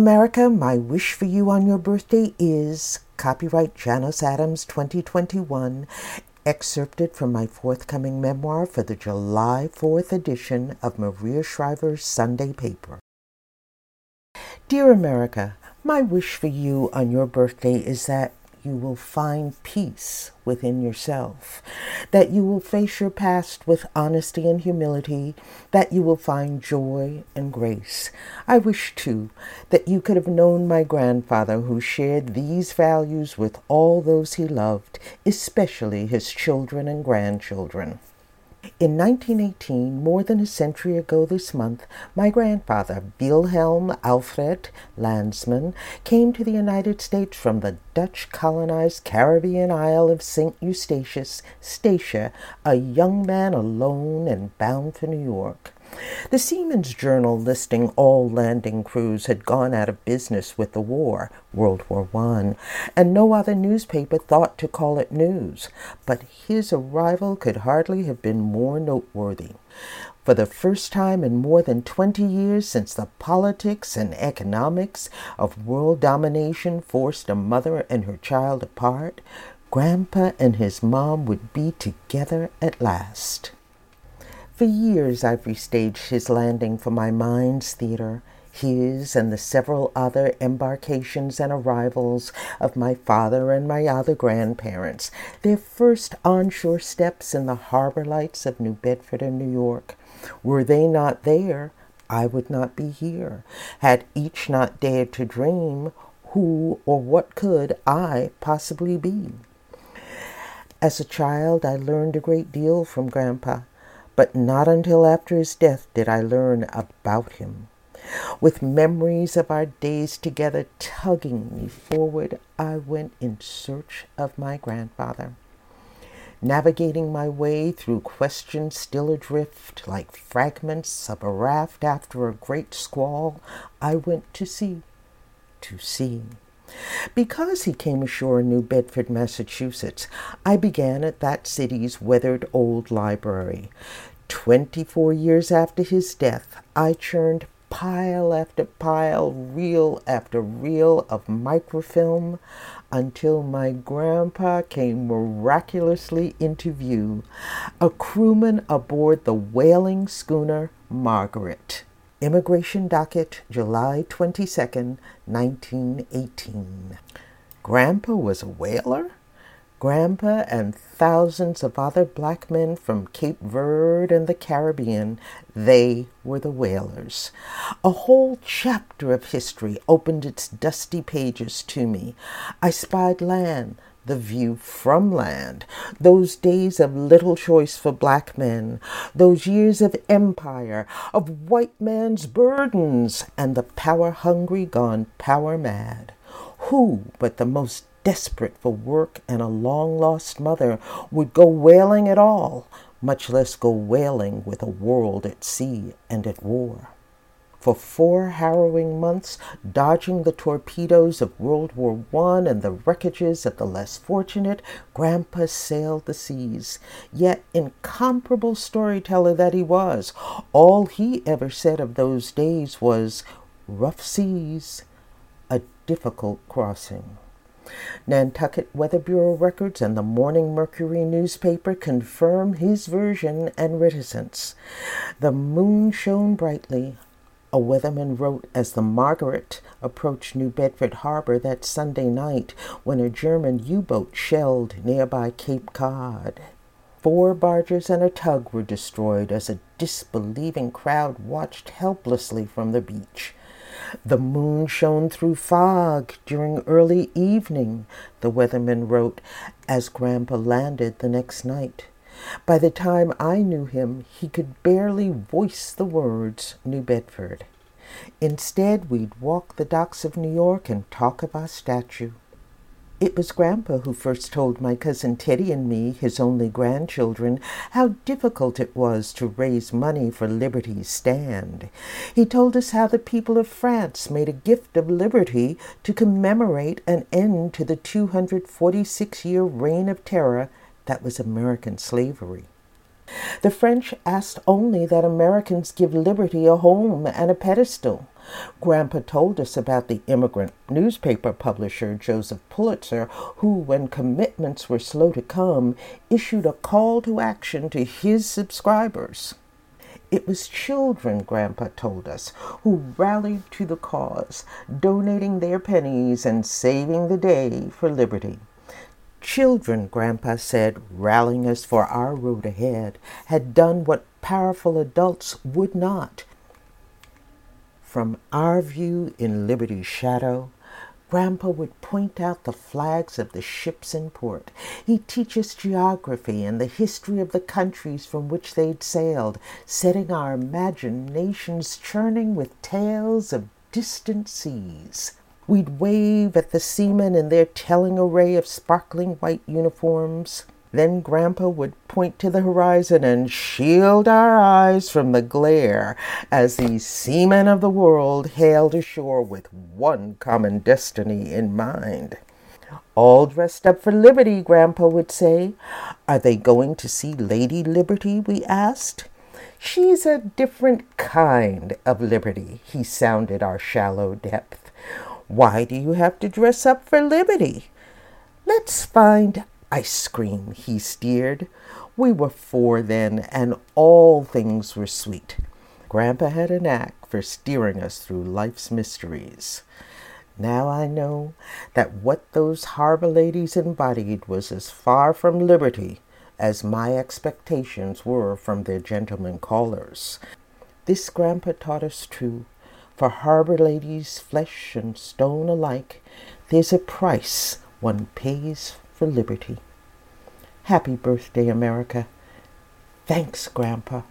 America, my wish for you on your birthday is copyright Janus Adams 2021, excerpted from my forthcoming memoir for the July 4th edition of Maria Shriver's Sunday paper. Dear America, my wish for you on your birthday is that you will find peace within yourself, that you will face your past with honesty and humility, that you will find joy and grace. I wish, too, that you could have known my grandfather who shared these values with all those he loved, especially his children and grandchildren. In 1918, more than a century ago this month, my grandfather, Wilhelm Alfred Landsman, came to the United States from the Dutch colonized Caribbean isle of St. Eustatius, Statia, a young man alone and bound for New York. The Seamen's Journal listing all landing crews had gone out of business with the war, World War I, and no other newspaper thought to call it news. But his arrival could hardly have been more noteworthy. For the first time in more than 20 years since the politics and economics of world domination forced a mother and her child apart, Grandpa and his mom would be together at last. For years I've restaged his landing for my mind's theater, his and the several other embarkations and arrivals of my father and my other grandparents, their first onshore steps in the harbor lights of New Bedford and New York. Were they not there, I would not be here. Had each not dared to dream, who or what could I possibly be? As a child, I learned a great deal from Grandpa but not until after his death did I learn about him. With memories of our days together tugging me forward, I went in search of my grandfather. Navigating my way through questions still adrift, like fragments of a raft after a great squall, I went to sea, to sea. Because he came ashore in New Bedford, Massachusetts, I began at that city's weathered old library. 24 years after his death, I churned pile after pile, reel after reel of microfilm until my grandpa came miraculously into view, a crewman aboard the whaling schooner Margaret. Immigration docket, July 22nd, 1918. Grandpa was a whaler? Grandpa and thousands of other black men from Cape Verde and the Caribbean, they were the whalers. A whole chapter of history opened its dusty pages to me. I spied land, the view from land, those days of little choice for black men, those years of empire, of white man's burdens, and the power hungry gone power mad. Who but the most desperate for work and a long lost mother, would go whaling at all, much less go whaling with a world at sea and at war. For four harrowing months, dodging the torpedoes of World War I and the wreckages of the less fortunate, Grandpa sailed the seas. Yet, incomparable storyteller that he was, all he ever said of those days was rough seas, a difficult crossing. Nantucket Weather Bureau records and the Morning Mercury newspaper confirm his version and reticence. The moon shone brightly, a weatherman wrote as the Margaret approached New Bedford Harbor that Sunday night when a German U boat shelled nearby Cape Cod. Four barges and a tug were destroyed as a disbelieving crowd watched helplessly from the beach. The moon shone through fog during early evening, the weatherman wrote as Grandpa landed the next night. By the time I knew him, he could barely voice the words New Bedford. Instead, we'd walk the docks of New York and talk of our statue. It was Grandpa who first told my cousin Teddy and me, his only grandchildren, how difficult it was to raise money for Liberty's stand. He told us how the people of France made a gift of liberty to commemorate an end to the 246 year reign of terror that was American slavery. The French asked only that Americans give liberty a home and a pedestal. Grandpa told us about the immigrant newspaper publisher Joseph Pulitzer, who, when commitments were slow to come, issued a call to action to his subscribers. It was children, Grandpa told us, who rallied to the cause, donating their pennies and saving the day for liberty. Children, Grandpa said, rallying us for our road ahead, had done what powerful adults would not from our view in Liberty's shadow, Grandpa would point out the flags of the ships in port. He'd teach us geography and the history of the countries from which they'd sailed, setting our imaginations churning with tales of distant seas. We'd wave at the seamen in their telling array of sparkling white uniforms. Then Grandpa would point to the horizon and shield our eyes from the glare as these seamen of the world hailed ashore with one common destiny in mind. All dressed up for liberty, Grandpa would say. Are they going to see Lady Liberty? we asked. She's a different kind of liberty, he sounded our shallow depth. Why do you have to dress up for liberty? Let's find ice cream he steered. We were four then, and all things were sweet. Grandpa had a knack for steering us through life's mysteries. Now I know that what those harbor ladies embodied was as far from liberty as my expectations were from their gentlemen callers. This Grandpa taught us true. For harbor ladies, flesh and stone alike, there's a price one pays for liberty. Happy birthday, America. Thanks, Grandpa.